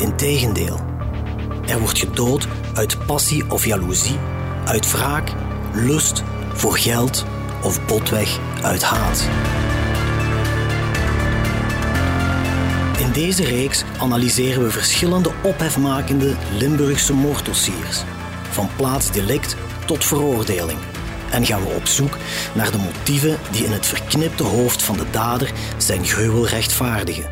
Integendeel. Er wordt gedood uit passie of jaloezie, uit wraak, lust, voor geld of botweg uit haat. In deze reeks analyseren we verschillende ophefmakende Limburgse moorddossiers, van plaatsdelict tot veroordeling. En gaan we op zoek naar de motieven die in het verknipte hoofd van de dader zijn gruwel rechtvaardigen.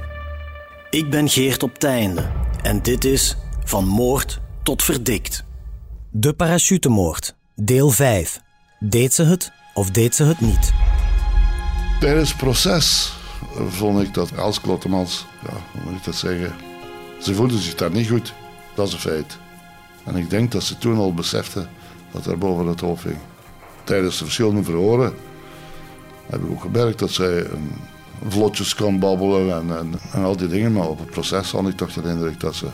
Ik ben Geert op Teinde en dit is Van Moord tot Verdikt. De parachutemoord, deel 5. Deed ze het of deed ze het niet? Tijdens het proces vond ik dat Els Klottemans, ja, hoe moet ik dat zeggen, ze voelde zich daar niet goed. Dat is een feit. En ik denk dat ze toen al besefte dat er boven het hoofd ging. Tijdens de verschillende verhoren heb ik ook gemerkt dat zij vlotjes kan babbelen en, en, en al die dingen. Maar op het proces had ik toch de indruk dat ze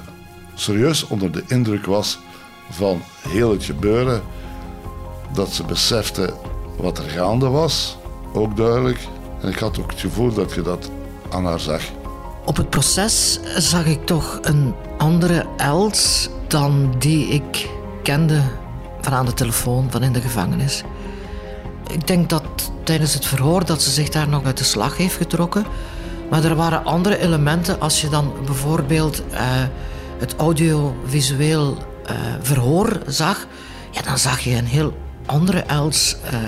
serieus onder de indruk was van heel het gebeuren. Dat ze besefte wat er gaande was, ook duidelijk. En ik had ook het gevoel dat je dat aan haar zag. Op het proces zag ik toch een andere Els dan die ik kende van aan de telefoon, van in de gevangenis. Ik denk dat tijdens het verhoor dat ze zich daar nog uit de slag heeft getrokken. Maar er waren andere elementen. Als je dan bijvoorbeeld uh, het audiovisueel uh, verhoor zag, ja, dan zag je een heel andere Els. Uh,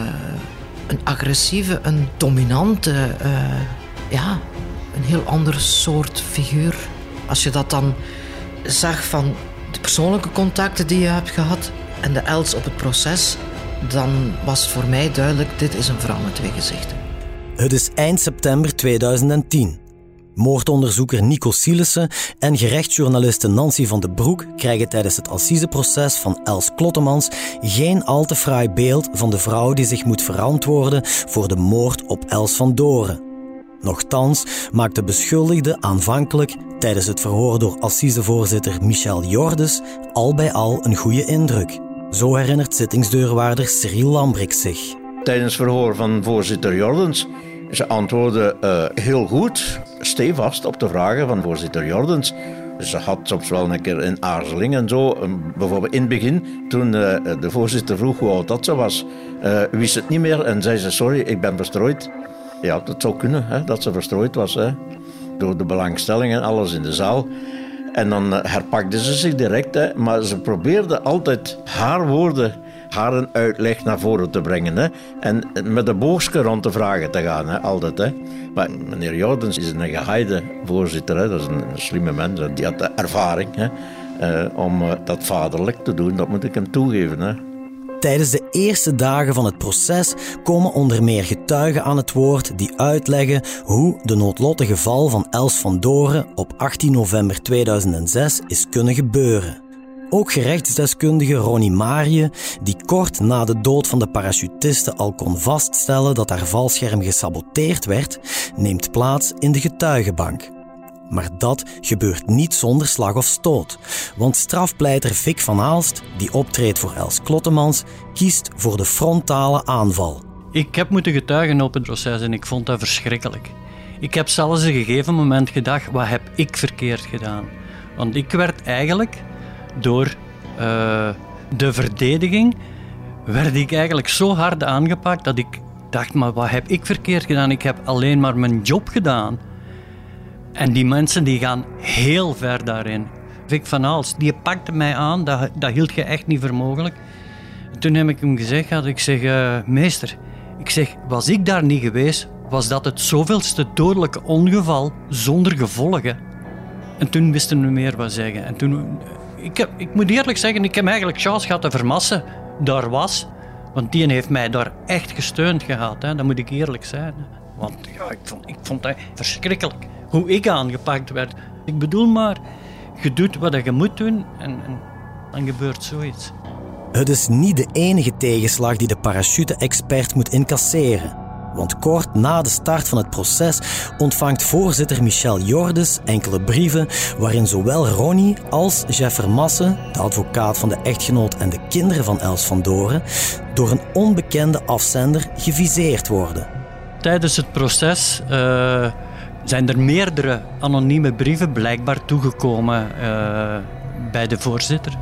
een agressieve, een dominante, ja, een heel ander soort figuur. Als je dat dan zag van de persoonlijke contacten die je hebt gehad en de Els op het proces, dan was voor mij duidelijk: dit is een vrouw met twee gezichten. Het is eind september 2010. Moordonderzoeker Nico Sielissen en gerechtsjournaliste Nancy van de Broek krijgen tijdens het assiseproces van Els Klottemans geen al te fraai beeld van de vrouw die zich moet verantwoorden voor de moord op Els van Doren. Nochtans maakt de beschuldigde aanvankelijk tijdens het verhoor door assisevoorzitter Michel Jordes al bij al een goede indruk. Zo herinnert zittingsdeurwaarder Cyril Lambrik zich. Tijdens verhoor van voorzitter Jordens ze antwoordde uh, heel goed, stevast op de vragen van voorzitter Jordens. Ze had soms wel een keer een aarzeling en zo. Bijvoorbeeld in het begin, toen uh, de voorzitter vroeg hoe oud dat ze was, uh, wist het niet meer en zei ze: Sorry, ik ben verstrooid. Ja, dat zou kunnen, hè, dat ze verstrooid was. Hè, door de belangstelling en alles in de zaal. En dan herpakte ze zich direct, hè, maar ze probeerde altijd haar woorden haar uitleg naar voren te brengen. Hè. En met de boogske rond de vragen te gaan, hè, altijd. Hè. Maar meneer Jordens is een geheide voorzitter. Hè. Dat is een, slimme mens. Die had de ervaring hè, uh, om uh, dat vaderlijk te doen. Dat moet ik hem toegeven. Hè. Tijdens de eerste dagen van het proces komen onder meer getuigen aan het woord die uitleggen hoe de noodlottige val van Els van Doren op 18 november 2006 is kunnen gebeuren. Ook gerechtsdeskundige Ronnie Marie, die kort na de dood van de parachutiste al kon vaststellen dat haar valscherm gesaboteerd werd, neemt plaats in de getuigenbank. Maar dat gebeurt niet zonder slag of stoot, want strafpleiter Vic van Aalst, die optreedt voor Els Klottemans, kiest voor de frontale aanval. Ik heb moeten getuigen op het proces en ik vond dat verschrikkelijk. Ik heb zelfs een gegeven moment gedacht, wat heb ik verkeerd gedaan? Want ik werd eigenlijk door uh, de verdediging werd ik eigenlijk zo hard aangepakt dat ik dacht, maar wat heb ik verkeerd gedaan? Ik heb alleen maar mijn job gedaan. En die mensen die gaan heel ver daarin. Vic van Aals, die pakte mij aan, dat, dat hield je echt niet voor mogelijk. toen heb ik hem gezegd, had ik zeg, uh, meester, ik zeg, was ik daar niet geweest, was dat het zoveelste dodelijke ongeval zonder gevolgen. En toen wisten we meer wat zeggen. En toen ik, heb, ik moet eerlijk zeggen, ik heb eigenlijk chance gehad te vermassen. Daar was. Want die heeft mij daar echt gesteund gehad. Hè. Dat moet ik eerlijk zijn. Want ja, ik, vond, ik vond dat verschrikkelijk. Hoe ik aangepakt werd. Ik bedoel maar, je doet wat je moet doen en, en dan gebeurt zoiets. Het is niet de enige tegenslag die de parachute-expert moet incasseren. Want kort na de start van het proces ontvangt voorzitter Michel Jordes enkele brieven waarin zowel Ronnie als Jeff Masse, de advocaat van de echtgenoot en de kinderen van Els van Doren, door een onbekende afzender geviseerd worden. Tijdens het proces uh, zijn er meerdere anonieme brieven blijkbaar toegekomen uh, bij de voorzitter.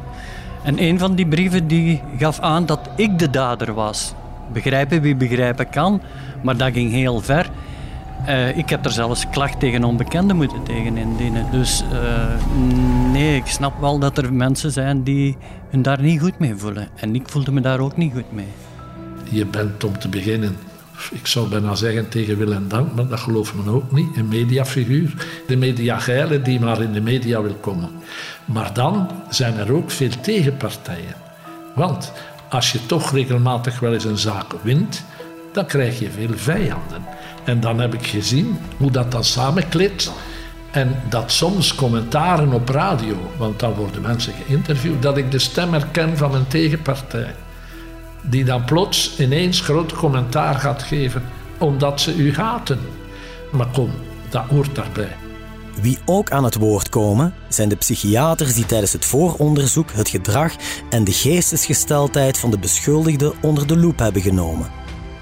En een van die brieven die gaf aan dat ik de dader was. Begrijpen wie begrijpen kan, maar dat ging heel ver. Uh, ik heb er zelfs klacht tegen onbekenden moeten tegen indienen. Dus uh, nee, ik snap wel dat er mensen zijn die hun daar niet goed mee voelen. En ik voelde me daar ook niet goed mee. Je bent om te beginnen, ik zou bijna zeggen tegen wil en dank, maar dat gelooft men ook niet, een mediafiguur. De mediageile die maar in de media wil komen. Maar dan zijn er ook veel tegenpartijen. Want als je toch regelmatig wel eens een zaak wint, dan krijg je veel vijanden. En dan heb ik gezien hoe dat dan samenklit. En dat soms commentaren op radio, want dan worden mensen geïnterviewd, dat ik de stem herken van een tegenpartij. Die dan plots ineens groot commentaar gaat geven, omdat ze u haten. Maar kom, dat hoort daarbij. Wie ook aan het woord komen, zijn de psychiaters die tijdens het vooronderzoek het gedrag en de geestesgesteldheid van de beschuldigde onder de loep hebben genomen.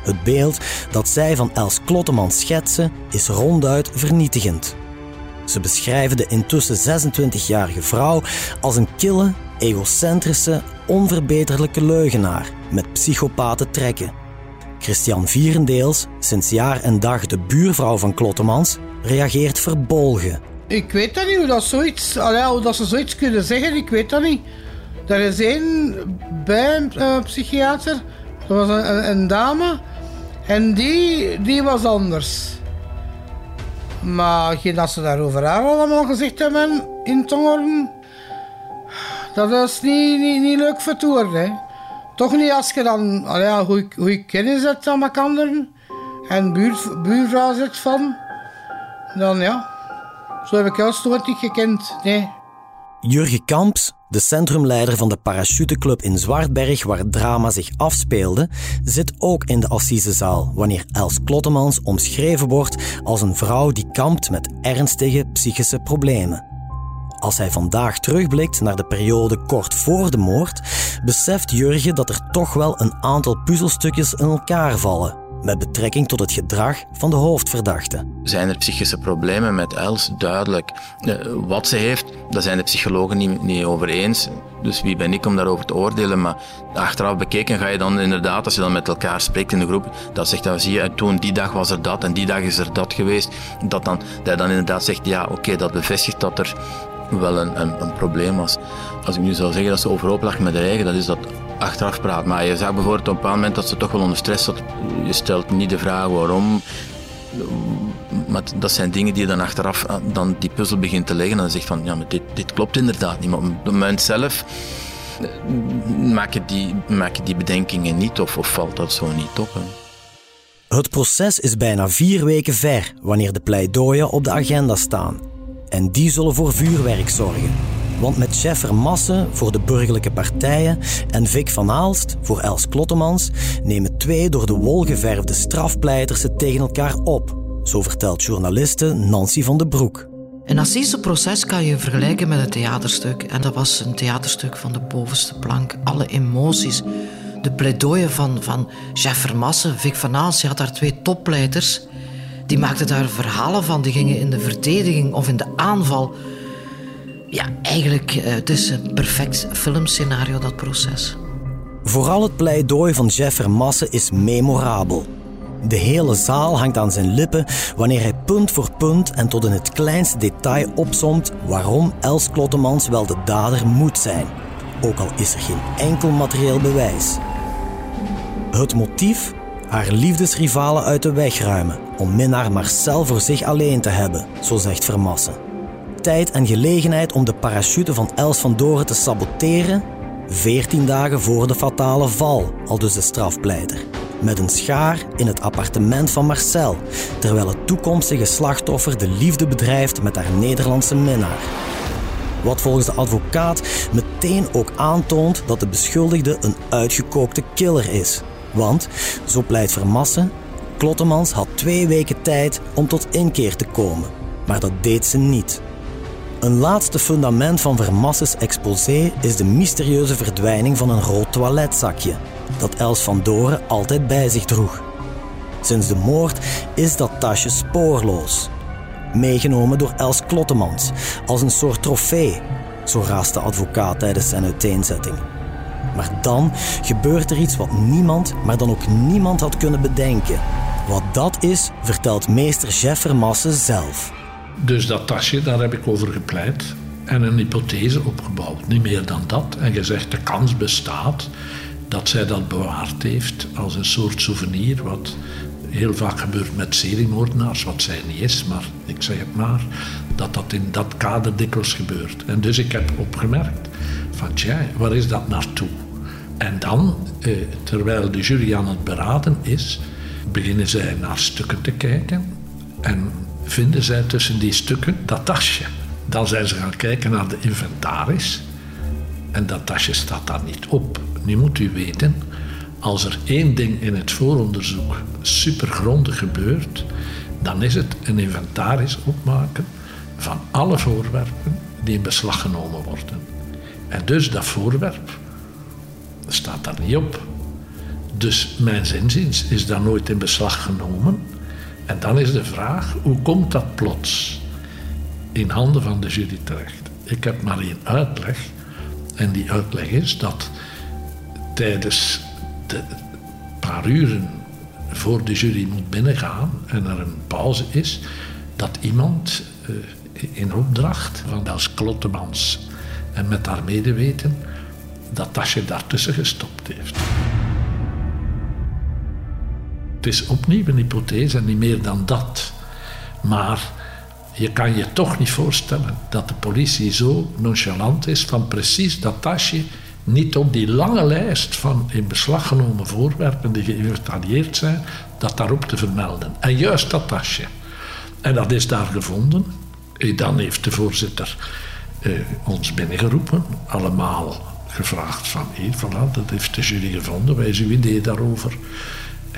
Het beeld dat zij van Els Klotteman schetsen is ronduit vernietigend. Ze beschrijven de intussen 26-jarige vrouw als een kille, egocentrische, onverbeterlijke leugenaar met psychopathe trekken. Christian Vierendeels, sinds jaar en dag de buurvrouw van Klottemans, reageert verbolgen. Ik weet dat niet, hoe, dat zoiets, allee, hoe dat ze zoiets kunnen zeggen, ik weet dat niet. Er is één bij een uh, psychiater, dat was een, een, dame, en die, die was anders. Maar geen dat ze daarover haar allemaal gezegd hebben in Tongeren, dat is niet, niet, niet leuk vertoerd. Hè. Toch niet als je dan allee, goede, goede kennis hebt aan elkaar en buur, buurvrouw zit van dan ja, zo heb ik Els nooit niet gekend. Nee. Jurgen Kamps, de centrumleider van de parachuteclub in Zwartberg, waar drama zich afspeelde, zit ook in de assisezaal wanneer Els Klottemans omschreven wordt als een vrouw die kampt met ernstige psychische problemen. Als hij vandaag terugblikt naar de periode kort voor de moord, beseft Jurgen dat er toch wel een aantal puzzelstukjes in elkaar vallen met betrekking tot het gedrag van de hoofdverdachte. Zijn er psychische problemen met Els? Duidelijk. Eh, wat ze heeft, daar zijn de psychologen niet, niet over eens. Dus wie ben ik om daarover te oordelen? Maar achteraf bekeken ga je dan inderdaad, als je dan met elkaar spreekt in de groep, dat zegt dan zie je, toen die dag was er dat en die dag is er dat geweest. Dat dan, dat dan inderdaad zegt, ja oké, dat bevestigt dat er wel een, een, een, probleem was. Als ik nu zou zeggen dat ze overhoop lag met de eigen, dat is dat achteraf praat. Maar je zag bijvoorbeeld op een moment dat ze toch wel onder stress zat. Je stelt niet de vraag waarom. Maar dat zijn dingen die je dan achteraf eh, dan die puzzel begint te leggen. En dan zegt van, ja, maar dit, dit klopt inderdaad niet. Maar op het moment zelf eh, maak je die, maak je die bedenkingen niet of, of valt dat zo niet op. Het proces is bijna vier weken ver wanneer de pleidooien op de agenda staan. En die zullen voor vuurwerk zorgen. Want met Chef Masse voor de burgerlijke partijen en Vic van Aalst voor Els Klottemans nemen twee door de wol geverfde strafpleiters het tegen elkaar op. Zo vertelt journaliste Nancy van den Broek. Een assiseproces kan je vergelijken met een theaterstuk. En dat was een theaterstuk van de bovenste plank. Alle emoties. De pleidooien van, van Jeff Vic van Aalst. Je had daar twee toppleiters. Die maakten daar verhalen van. Die gingen in de verdediging of in de aanval. Ja, eigenlijk, uh, het is een perfect filmscenario, dat proces. Vooral het pleidooi van Jeff Vermassen is memorabel. De hele zaal hangt aan zijn lippen wanneer hij punt voor punt en tot in het kleinste detail opsomt waarom Els Klottemans wel de dader moet zijn. Ook al is er geen enkel materieel bewijs. Het motief? Haar liefdesrivalen uit de weg ruimen om minnaar Marcel voor zich alleen te hebben, zo zegt Vermassen tijd en gelegenheid om de parachute van Els van Doren te saboteren? 14 dagen voor de fatale val, al dus de strafpleiter. Met een schaar in het appartement van Marcel, terwijl het toekomstige slachtoffer de liefde bedrijft met haar Nederlandse minnaar. Wat volgens de advocaat meteen ook aantoont dat de beschuldigde een uitgekookte killer is. Want, zo pleit Vermassen, Klottemans had twee weken tijd om tot inkeer te komen. Maar dat deed ze niet. Een laatste fundament van Vermasses exposé is de mysterieuze verdwijning van een rood toiletzakje dat Els van Doren altijd bij zich droeg. Sinds de moord is dat tasje spoorloos. Meegenomen door Els Klottemans als een soort trofee, zo raast de advocaat tijdens zijn uiteenzetting. Maar dan gebeurt er iets wat niemand, maar dan ook niemand had kunnen bedenken. Wat dat is, vertelt meester Jeff Vermassen zelf. Dus dat tasje, daar heb ik over gepleit en een hypothese opgebouwd. Niet meer dan dat. En gezegd, de kans bestaat dat zij dat bewaard heeft als een soort souvenir, wat heel vaak gebeurt met seriemoordenaars, wat zij niet is, maar ik zeg het maar, dat dat in dat kader dikwijls gebeurt. En dus ik heb opgemerkt van, tja, waar is dat naartoe? En dan, eh, terwijl de jury aan het beraden is, beginnen zij naar stukken te kijken en vinden zij tussen die stukken dat tasje. Dan zijn ze gaan kijken naar de inventaris en dat tasje staat daar niet op. Nu moet u weten, als er één ding in het vooronderzoek supergrondig gebeurt, dan is het een inventaris opmaken van alle voorwerpen die in beslag genomen worden. En dus dat voorwerp staat daar niet op. Dus mijn zinziens is dat nooit in beslag genomen. En dan is de vraag, hoe komt dat plots in handen van de jury terecht? Ik heb maar één uitleg. En die uitleg is dat tijdens de paar uren voor de jury moet binnengaan en er een pauze is, dat iemand uh, in opdracht van Els Klottemans en met haar medeweten dat tasje daartussen gestopt heeft. Het is opnieuw een hypothese en niet meer dan dat. Maar je kan je toch niet voorstellen dat de politie zo nonchalant is van precies dat tasje niet op die lange lijst van in beslag genomen voorwerpen die geïnventariseerd zijn, dat daarop te vermelden. En juist dat tasje. En dat is daar gevonden. En dan heeft de voorzitter eh, ons binnengeroepen, allemaal gevraagd van, hier, voilà, dat heeft de jury gevonden, wij is uw idee daarover.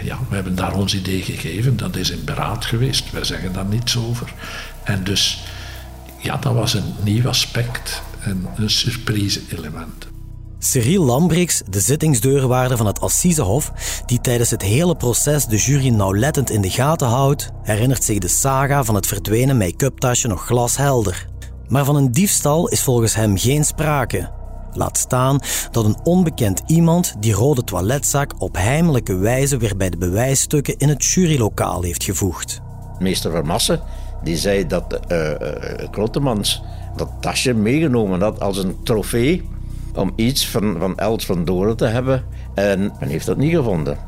Ja, we hebben daar ons idee gegeven, dat is in beraad geweest, wij zeggen daar niets over. En dus, ja, dat was een nieuw aspect en een surprise element. Cyril Lambrix, de zittingsdeurwaarder van het Assisehof, die tijdens het hele proces de jury nauwlettend in de gaten houdt, herinnert zich de saga van het verdwenen make-up tasje nog glashelder. Maar van een diefstal is volgens hem geen sprake. Laat staan dat een onbekend iemand die rode toiletzak op heimelijke wijze weer bij de bewijsstukken in het jurylokaal heeft gevoegd. Meester Vermassen die zei dat uh, Klottemans dat tasje meegenomen had als een trofee om iets van, Els van Doren te hebben. En men heeft dat niet gevonden.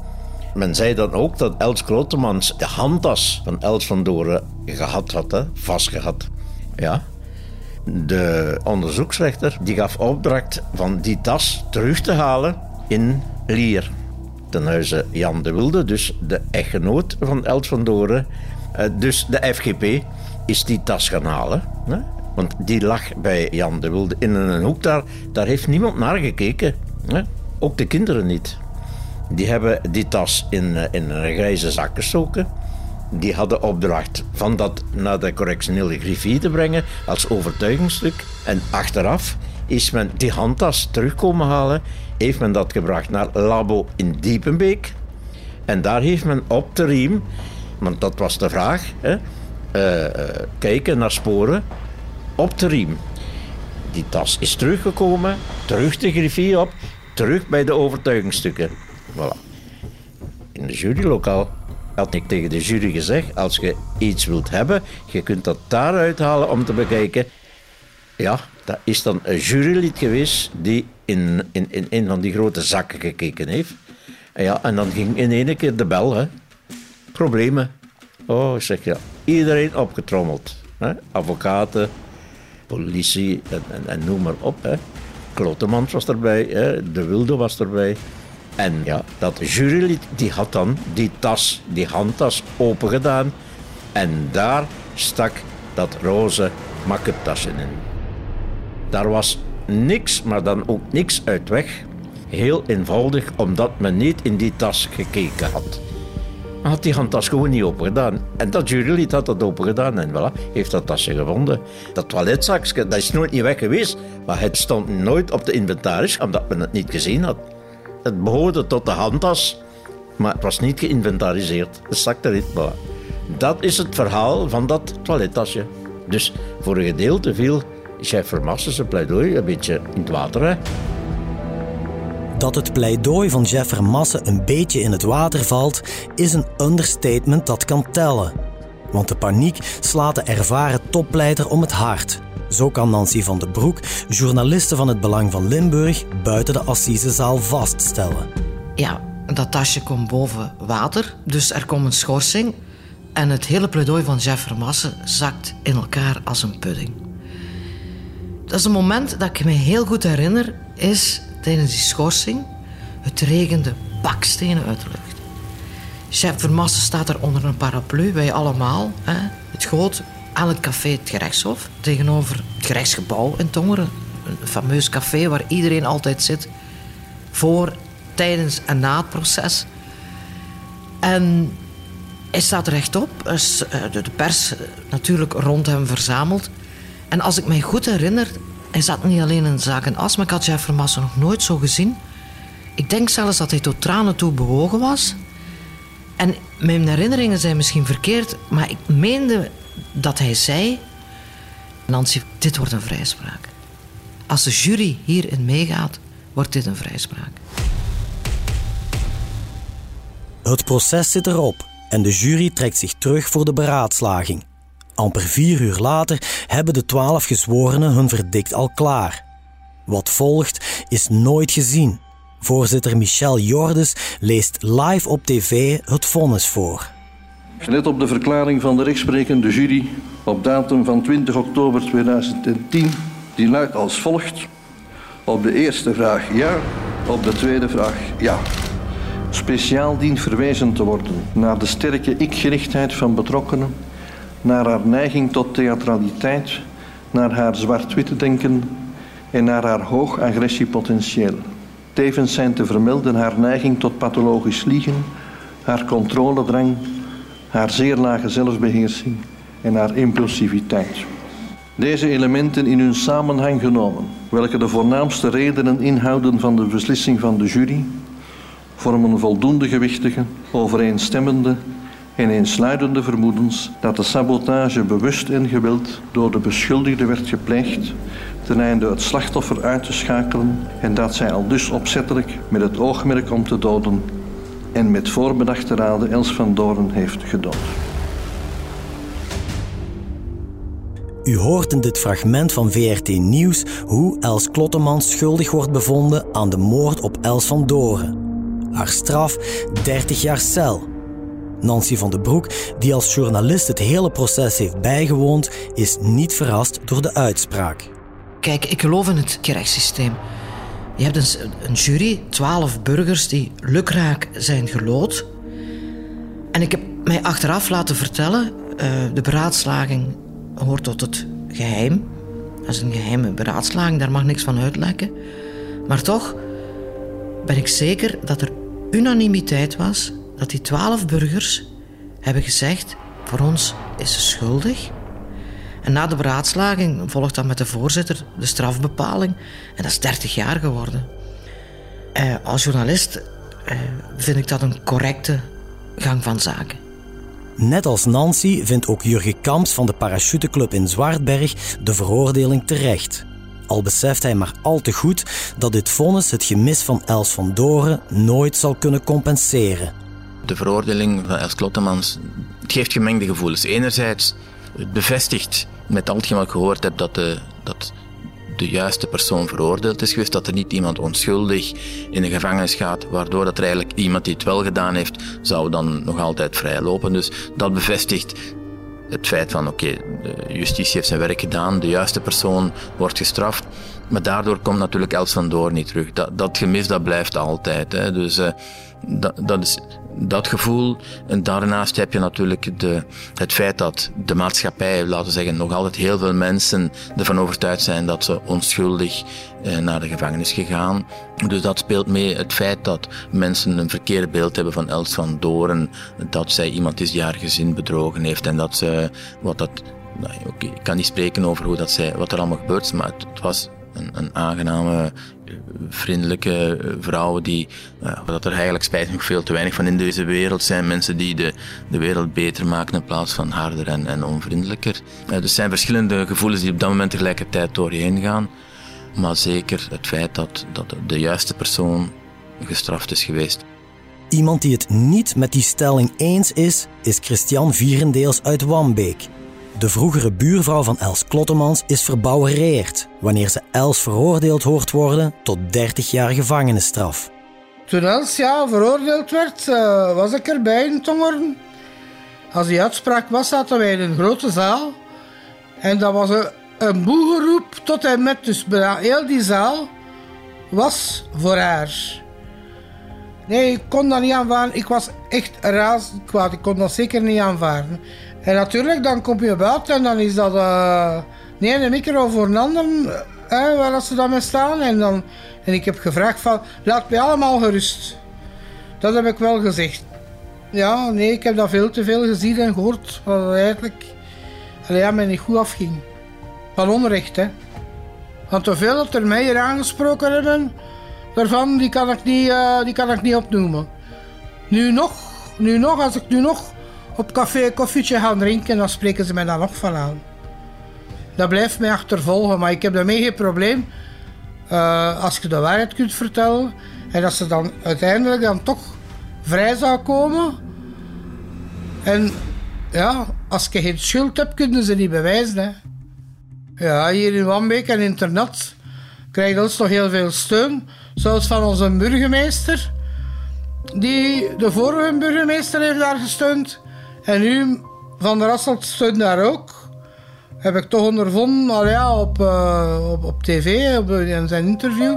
Men zei dan ook dat Els Klotemans de handtas van Els van Doren gehad had, vastgehad. Ja. De onderzoeksrechter die gaf opdracht van die tas terug te halen in Lier. Ten huize Jan de Wilde, dus de echtgenoot van Els van Doren. Eh, dus de FGP is die tas gaan halen. Hè? Want die lag bij Jan de Wilde in een hoek daar. Daar heeft niemand naar gekeken. Hè? Ook de kinderen niet. Die hebben die tas in, eh, in een grijze zak gestoken. Die hadden opdracht van dat naar de correctionele griffier te brengen als overtuigingsstuk. En achteraf is men die handtas terugkomen halen. Heeft men dat gebracht naar Labo in Diepenbeek. En daar heeft men op de riem, want dat was de vraag, hè, uh, kijken naar sporen op de riem. Die tas is teruggekomen, terug de griffier op, terug bij de overtuigingsstukken. Voilà. In het jurylokaal had ik tegen de jury gezegd: als je iets wilt hebben, je kunt dat daaruit halen om te bekijken. Ja, dat is dan een jurylid geweest die in, in, in een van die grote zakken gekeken heeft. En, ja, en dan ging in één keer de bel. Hè. Problemen. Oh, zeg ja. Iedereen opgetrommeld. Hè. Advocaten, politie en, en, noem maar op. Hè. Klotemans was erbij, hè. De Wilde was erbij. En ja, dat jurylid die had dan die tas, die handtas opengedaan. En daar stak dat roze makkettasje in. Daar was niks, maar dan ook niks uit weg. Heel eenvoudig, omdat men niet in die tas gekeken had. Men had die handtas gewoon niet opengedaan. En dat jurylid had dat opengedaan en voilà, heeft dat tasje gevonden. Dat toiletzakje, dat is nooit niet weg geweest, maar het stond nooit op de inventaris, omdat men het niet gezien had. Het behoorde tot de handtas, maar het was niet geïnventariseerd. Het erin, voilà. Dat is het verhaal van dat toilettasje. Dus voor een gedeelte viel chef Vermassen pleidooi een beetje in het water. Dat het pleidooi van Jeff Vermassen een beetje in het water valt, is een understatement dat kan tellen. Want de paniek slaat de ervaren toppleiter om het hart. Zo kan Nancy van den Broek, journaliste van het Belang van Limburg, buiten de assisezaal vaststellen. Ja, dat tasje komt boven water, dus er komt een schorsing. En het hele pleidooi van Jeff Vermassen zakt in elkaar als een pudding. Dat is een moment dat ik me heel goed herinner, is tijdens die schorsing. Het regende bakstenen uit de lucht. Chef Vermassen staat er onder een paraplu, wij allemaal. Hè, het groot aan het café Het Gerechtshof, tegenover het gerechtsgebouw in Tongeren. Een fameus café waar iedereen altijd zit. Voor, tijdens en na het proces. En hij staat rechtop. Dus, eh, de pers eh, natuurlijk rond hem verzameld. En als ik mij goed herinner, hij zat niet alleen in zaken as, maar ik had Jeff Vermassen nog nooit zo gezien. Ik denk zelfs dat hij tot tranen toe bewogen was. En mijn herinneringen zijn misschien verkeerd, maar ik meende dat hij zei... Nancy, dit wordt een vrijspraak. Als de jury hierin meegaat, wordt dit een vrijspraak. Het proces zit erop en de jury trekt zich terug voor de beraadslaging. Amper vier uur later hebben de twaalf gezworenen hun verdict al klaar. Wat volgt is nooit gezien. Voorzitter Michel Jordes leest live op tv het vonnis voor. Gelet op de verklaring van de rechtsprekende jury op datum van 20 oktober 2010, die luidt als volgt. Op de eerste vraag ja, op de tweede vraag ja. Speciaal dient verwezen te worden naar de sterke ik-gerichtheid van betrokkenen naar haar neiging tot theatraliteit, naar haar zwart-witte denken en naar haar hoog agressiepotentieel. Tevens zijn te vermelden haar neiging tot pathologisch liegen, haar controledrang, haar zeer lage zelfbeheersing en haar impulsiviteit. Deze elementen in hun samenhang genomen, welke de voornaamste redenen inhouden van de beslissing van de jury, vormen voldoende gewichtige, overeenstemmende en eensluidende vermoedens dat de sabotage bewust en gewild door de beschuldigde werd gepleegd ten einde het slachtoffer uit te schakelen en dat zij al dus opzettelijk met het oogmerk om te doden en met voorbedachte raden Els van Doorn heeft gedood. U hoort in dit fragment van VRT Nieuws hoe Els Klotteman schuldig wordt bevonden aan de moord op Els van Doren. Haar straf 30 jaar cel. Nancy van den Broek, die als journalist het hele proces heeft bijgewoond, is niet verrast door de uitspraak. Kijk, ik geloof in het gerechtssysteem. Je hebt een, een jury, twaalf burgers die lukraak zijn gelood. En ik heb mij achteraf laten vertellen, uh, de beraadslaging hoort tot het geheim. Dat is een geheime beraadslaging, daar mag niks van uitlekken. Maar toch ben ik zeker dat er unanimiteit was dat die twaalf burgers hebben gezegd: voor ons is ze schuldig. En na de beraadslaging volgt dan met de voorzitter de strafbepaling. En dat is 30 jaar geworden. Eh, als journalist eh, vind ik dat een correcte gang van zaken. Net als Nancy vindt ook Jurgen Kamps van de Parachuteclub in Zwartberg de veroordeling terecht. Al beseft hij maar al te goed dat dit vonnis het gemis van Els van Doren nooit zal kunnen compenseren de veroordeling van Els Klottemans, het geeft gemengde gevoelens. Enerzijds, het bevestigt met al hetgeen wat gehoord heb dat de, dat de juiste persoon veroordeeld is geweest, dat er niet iemand onschuldig in de gevangenis gaat, waardoor dat er eigenlijk iemand die het wel gedaan heeft, zou dan nog altijd vrij lopen. Dus dat bevestigt het feit van oké, de justitie heeft zijn werk gedaan, de juiste persoon wordt gestraft. Maar daardoor komt natuurlijk Els van Door niet terug. Dat, dat gemis dat blijft altijd. Hè. Dus uh, dat, dat is dat gevoel. En daarnaast heb je natuurlijk de, het feit dat de maatschappij, laten we zeggen, nog altijd heel veel mensen ervan overtuigd zijn dat ze onschuldig eh, naar de gevangenis gegaan. Dus dat speelt mee. Het feit dat mensen een verkeerd beeld hebben van Els van Doren, dat zij iemand is die haar gezin bedrogen heeft en dat ze, wat dat, nou, ik kan niet spreken over hoe dat zij, wat er allemaal gebeurd is, maar het was een, aangename, vriendelijke vrouwen die, uh, dat er eigenlijk spijt nog veel te weinig van in deze wereld zijn. Mensen die de, de wereld beter maken in plaats van harder en, en onvriendelijker. Uh, dus zijn verschillende gevoelens die op dat moment tegelijkertijd door je heen gaan. Maar zeker het feit dat, dat de juiste persoon gestraft is geweest. Iemand die het niet met die stelling eens is, is Christian Vierendeels uit Wambeek. De vroegere buurvrouw van Els Klottemans is verbouwereerd wanneer ze Els veroordeeld hoort worden tot 30 jaar gevangenisstraf. Toen Els ja, veroordeeld werd, uh, was ik erbij in Tongeren. Als die uitspraak was, zaten wij in een grote zaal. En dat was een, een boegeroep tot en met. Dus heel die zaal was voor haar. Nee, ik kon dat niet aanvaarden. Ik was echt razend kwaad. Ik kon dat zeker niet aanvaarden. En natuurlijk, dan kom je buiten en dan is dat... Uh, nee, een micro voor een ander, uh, waar ze dan mee staan. En, dan, en ik heb gevraagd van, laat mij allemaal gerust. Dat heb ik wel gezegd. Ja, nee, ik heb dat veel te veel gezien en gehoord. Wat eigenlijk allee, ja, mij niet goed afging. Van onrecht, hè. Want zoveel dat er mij hier aangesproken hebben, daarvan, die kan ik niet, uh, die kan ik niet opnoemen. Nu nog, nu nog, als ik nu nog op café koffietje gaan drinken, dan spreken ze mij daar nog van aan. Dat blijft mij achtervolgen, maar ik heb daarmee geen probleem. Uh, als je de waarheid kunt vertellen en dat ze dan uiteindelijk dan toch vrij zou komen. En ja, als je geen schuld hebt, kunnen ze niet bewijzen. Hè. Ja, hier in Wambeek en internet krijgen ons toch heel veel steun. Zoals van onze burgemeester. Die, de vorige burgemeester heeft daar gesteund. En nu, Van der Asselt stond daar ook. Heb ik toch ondervonden al ja, op, uh, op, op tv, op, in zijn interview.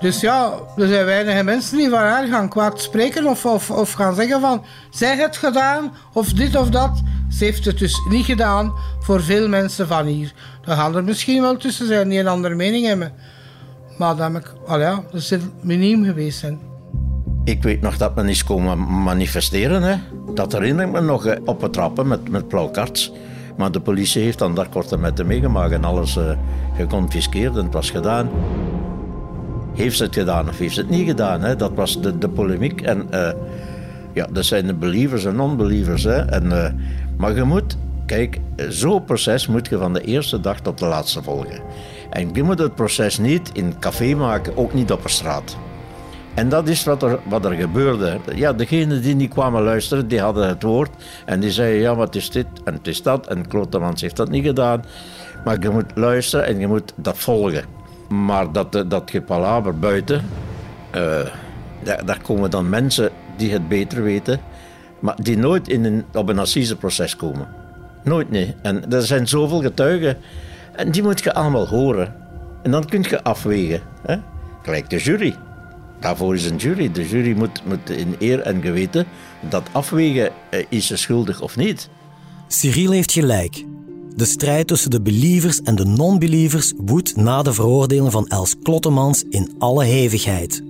Dus ja, er zijn weinige mensen die van haar gaan kwaad spreken of, of, of gaan zeggen van... Zij het gedaan, of dit of dat. Ze heeft het dus niet gedaan voor veel mensen van hier. Er gaan er misschien wel tussen zijn die een andere mening hebben. Maar dat, ik, al ja, dat is miniem geweest. Ik weet nog dat men is komen manifesteren. Hè. Dat herinner ik me nog op het trappen met, met plaukarts. Maar de politie heeft dan daar korte metten meegemaakt en alles uh, geconfiskeerd en het was gedaan. Heeft ze het gedaan of heeft ze het niet gedaan? Hè? Dat was de, de polemiek. En uh, ja, dat zijn de believers en non-believers. Hè? En, uh, maar je moet, kijk, zo'n proces moet je van de eerste dag tot de laatste volgen. En je moet het proces niet in café maken, ook niet op een straat. En dat is wat er, wat er gebeurde. Ja, degenen die niet kwamen luisteren, die hadden het woord. En die zeiden, ja, wat is dit en het is dat. En Klotemans heeft dat niet gedaan. Maar je moet luisteren en je moet dat volgen. Maar dat, dat gepalaver buiten, daar, daar, komen dan mensen die het beter weten, maar die nooit in een, op een assiseproces komen. Nooit, nee. En er zijn zoveel getuigen en die moet je allemaal horen. En dan kun je afwegen. Hè? Gelijk de jury. Daarvoor is een jury. De jury moet, in eer en geweten dat afwegen, eh, is ze schuldig of niet. Cyril heeft gelijk. De strijd tussen de believers en de non-believers woedt na de veroordeling van Els Klottemans in alle hevigheid.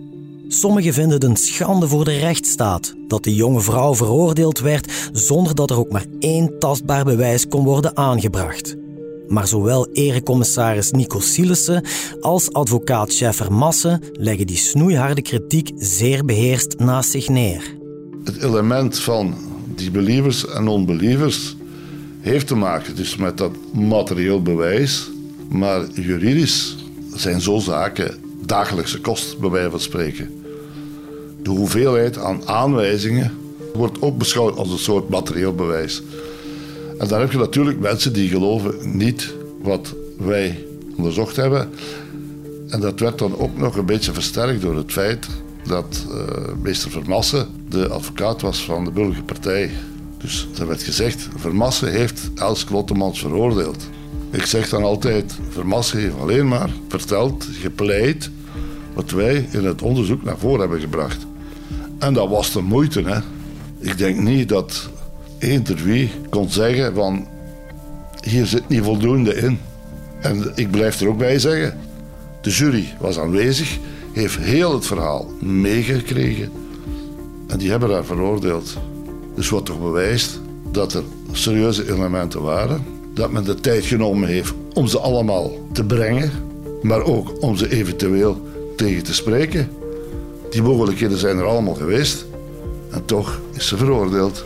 Sommigen vinden het een schande voor de rechtsstaat dat de jonge vrouw veroordeeld werd zonder dat er ook maar één tastbaar bewijs kon worden aangebracht. Maar zowel erecommissaris Nico Sielissen als advocaat Scheffer Massen leggen die snoeiharde kritiek zeer beheerst naast zich neer. Het element van die believers en non-believers heeft te maken dus met dat materieel bewijs, maar juridisch zijn zo zaken dagelijkse kost, bij wijze van spreken. De hoeveelheid aan aanwijzingen wordt ook beschouwd als een soort materieel bewijs. En dan heb je natuurlijk mensen die geloven niet wat wij onderzocht hebben. En dat werd dan ook nog een beetje versterkt door het feit dat uh, meester Vermassen de advocaat was van de Burgerpartij. Dus er werd gezegd, Vermassen heeft Els Klottemans veroordeeld. Ik zeg dan altijd, Vermassen heeft alleen maar verteld, gepleit, wat wij in het onderzoek naar voren hebben gebracht. En dat was de moeite, hè. Ik denk niet dat eender wie kon zeggen van hier zit niet voldoende in. En ik blijf er ook bij zeggen, de jury was aanwezig, heeft heel het verhaal meegekregen en die hebben haar veroordeeld. Dus wat toch bewijst dat er serieuze elementen waren, dat men de tijd genomen heeft om ze allemaal te brengen, maar ook om ze eventueel tegen te spreken. Die mogelijkheden zijn er allemaal geweest en toch is ze veroordeeld.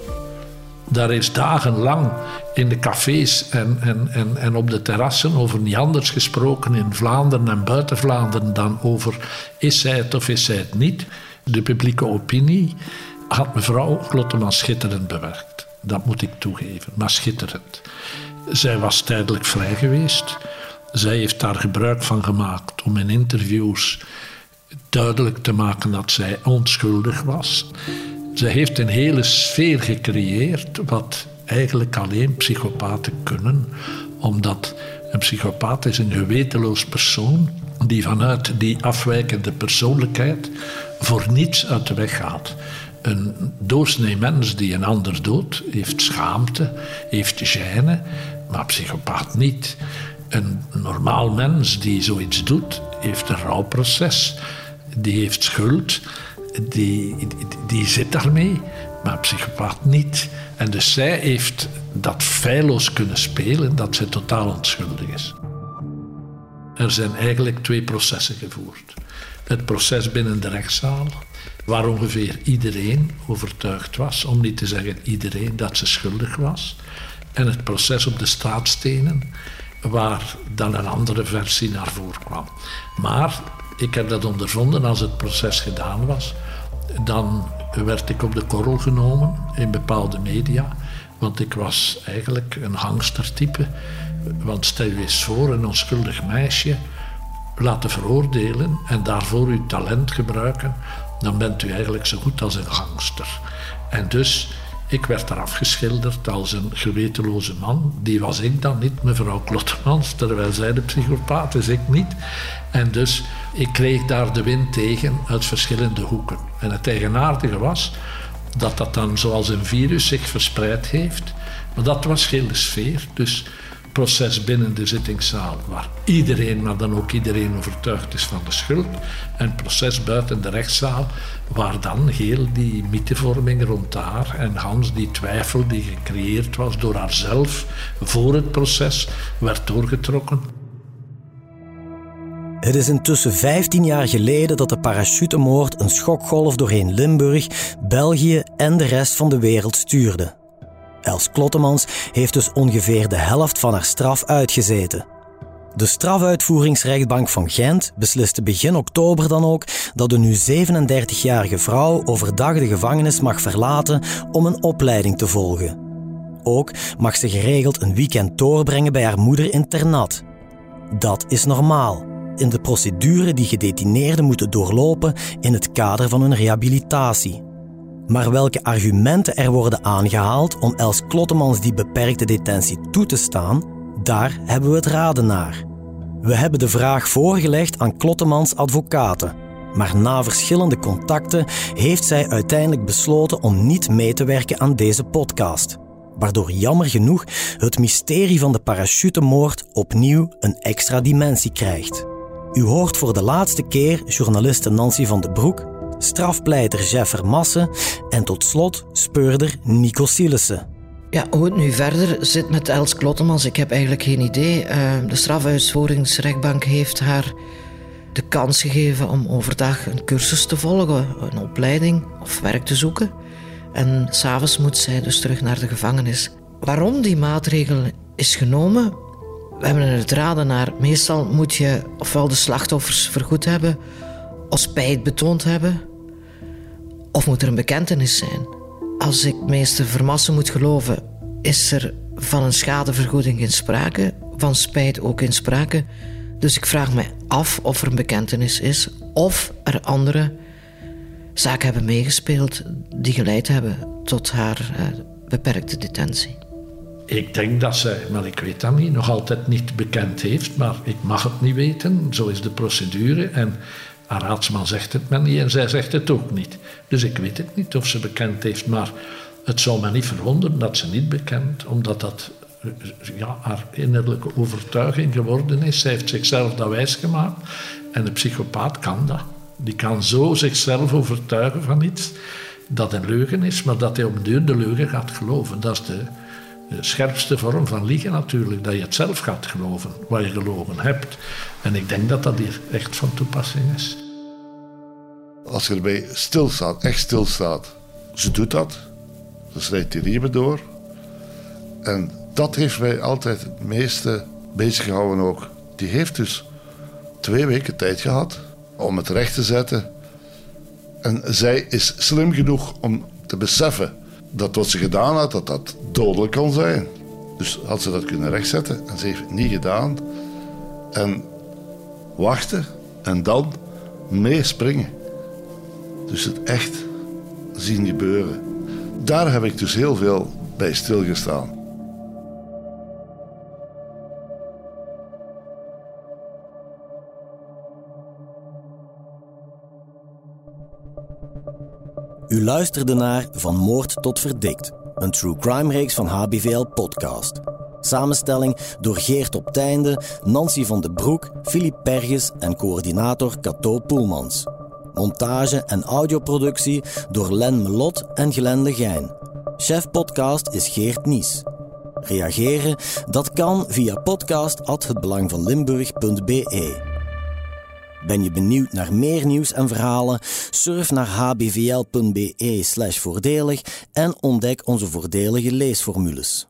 Daar is dagenlang in de cafés en, en, en, en op de terrassen over niet anders gesproken in Vlaanderen en buiten Vlaanderen dan over is zij het of is zij het niet. De publieke opinie had mevrouw Klotteman schitterend bewerkt. Dat moet ik toegeven, maar schitterend. Zij was tijdelijk vrij geweest. Zij heeft daar gebruik van gemaakt om in interviews duidelijk te maken dat zij onschuldig was. Ze heeft een hele sfeer gecreëerd wat eigenlijk alleen psychopaten kunnen, omdat een psychopaat is een gewetenloos persoon die vanuit die afwijkende persoonlijkheid voor niets uit de weg gaat. Een doorsnee mens die een ander doodt, heeft schaamte, heeft gêne, maar psychopaat niet. Een normaal mens die zoiets doet, heeft een rouwproces, die heeft schuld, die, die, zit daarmee, maar psychopaat niet. En dus zij heeft dat feilloos kunnen spelen dat ze totaal onschuldig is. Er zijn eigenlijk twee processen gevoerd. Het proces binnen de rechtszaal, waar ongeveer iedereen overtuigd was, om niet te zeggen iedereen, dat ze schuldig was. En het proces op de straatstenen, waar dan een andere versie naar voren kwam. Maar ik heb dat ondervonden als het proces gedaan was. Dan werd ik op de korrel genomen in bepaalde media. Want ik was eigenlijk een hangstertype. Want stel je eens voor, een onschuldig meisje laten veroordelen en daarvoor uw talent gebruiken, dan bent u eigenlijk zo goed als een gangster. En dus, ik werd daar afgeschilderd als een gewetenloze man. Die was ik dan niet, mevrouw Klottemans, terwijl zij de psychopaat is, ik niet. En dus, ik kreeg daar de wind tegen uit verschillende hoeken. En het eigenaardige was dat dat dan zoals een virus zich verspreid heeft. Maar dat was de sfeer. Dus proces binnen de zittingszaal, waar iedereen, maar dan ook iedereen overtuigd is van de schuld. En proces buiten de rechtszaal, waar dan heel die mythevorming rond haar en Hans, die twijfel die gecreëerd was door haarzelf voor het proces, werd doorgetrokken. Het is intussen 15 jaar geleden dat de parachutemoord een schokgolf doorheen Limburg, België en de rest van de wereld stuurde. Els Klottemans heeft dus ongeveer de helft van haar straf uitgezeten. De strafuitvoeringsrechtbank van Gent besliste begin oktober dan ook dat de nu 37-jarige vrouw overdag de gevangenis mag verlaten om een opleiding te volgen. Ook mag ze geregeld een weekend doorbrengen bij haar moeder internat. Dat is normaal in de procedure die gedetineerden moeten doorlopen in het kader van hun rehabilitatie. Maar welke argumenten er worden aangehaald om Els Klottemans die beperkte detentie toe te staan, daar hebben we het raden naar. We hebben de vraag voorgelegd aan Klottemans advocaten, maar na verschillende contacten heeft zij uiteindelijk besloten om niet mee te werken aan deze podcast. Waardoor jammer genoeg het mysterie van de parachutemoord opnieuw een extra dimensie krijgt. U hoort voor de laatste keer journaliste Nancy van den Broek, strafpleiter Jeff Massen en tot slot speurder Nico Sielissen. Ja, hoe het nu verder zit met Els Klottemans, ik heb eigenlijk geen idee. Uh, de strafuitvoeringsrechtbank heeft haar de kans gegeven om overdag een cursus te volgen, een opleiding of werk te zoeken. En s'avonds moet zij dus terug naar de gevangenis. Waarom die maatregel is genomen, we hebben het raden naar. Meestal moet je ofwel de slachtoffers vergoed hebben, of spijt betoond hebben, of moet er een bekentenis zijn. Als ik meester Vermassen moet geloven, is er van een schadevergoeding geen sprake, van spijt ook geen sprake. Dus ik vraag me af of er een bekentenis is, of er andere zaken hebben meegespeeld die geleid hebben tot haar uh, beperkte detentie. Ik denk dat zij, maar ik weet dat niet, nog altijd niet bekend heeft, maar ik mag het niet weten. Zo is de procedure. En Haar raadsman zegt het me niet en zij zegt het ook niet. Dus ik weet het niet of ze bekend heeft, maar het zou me niet verwonderen dat ze niet bekend, omdat dat ja, haar innerlijke overtuiging geworden is. Zij heeft zichzelf dat wijsgemaakt en een psychopaat kan dat. Die kan zo zichzelf overtuigen van iets dat een leugen is, maar dat hij op de de leugen gaat geloven. Dat is de scherpste vorm van liegen natuurlijk, dat je het zelf gaat geloven, wat je gelogen hebt. En ik denk dat dat hier echt van toepassing is. Als je erbij stilstaat, echt stilstaat, ze doet dat. Ze snijdt die riemen door. En dat heeft mij altijd het meeste bezig gehouden ook. Die heeft dus twee weken tijd gehad om het recht te zetten. En zij is slim genoeg om te beseffen dat wat ze gedaan had, dat dat dodelijk kan zijn. Dus had ze dat kunnen rechtzetten en ze heeft het niet gedaan. En wachten en dan meespringen. Dus het echt zien gebeuren. Daar heb ik dus heel veel bij stilgestaan. U luisterde naar Van Moord tot Verdikt, een true crime reeks van HBVL Podcast. Samenstelling door Geert op Teinde, Nancy van den Broek, Filip Perges en coördinator Cato Poelmans. Montage en audioproductie door Len Melot en Glenn Legijn. Chef podcast is Geert Nies. Reageren? Dat kan via podcast@hetbelangvanlimburg.be. Ben je benieuwd naar meer nieuws en verhalen? Surf naar hbvl.be/voordelig en ontdek onze voordelige leesformules.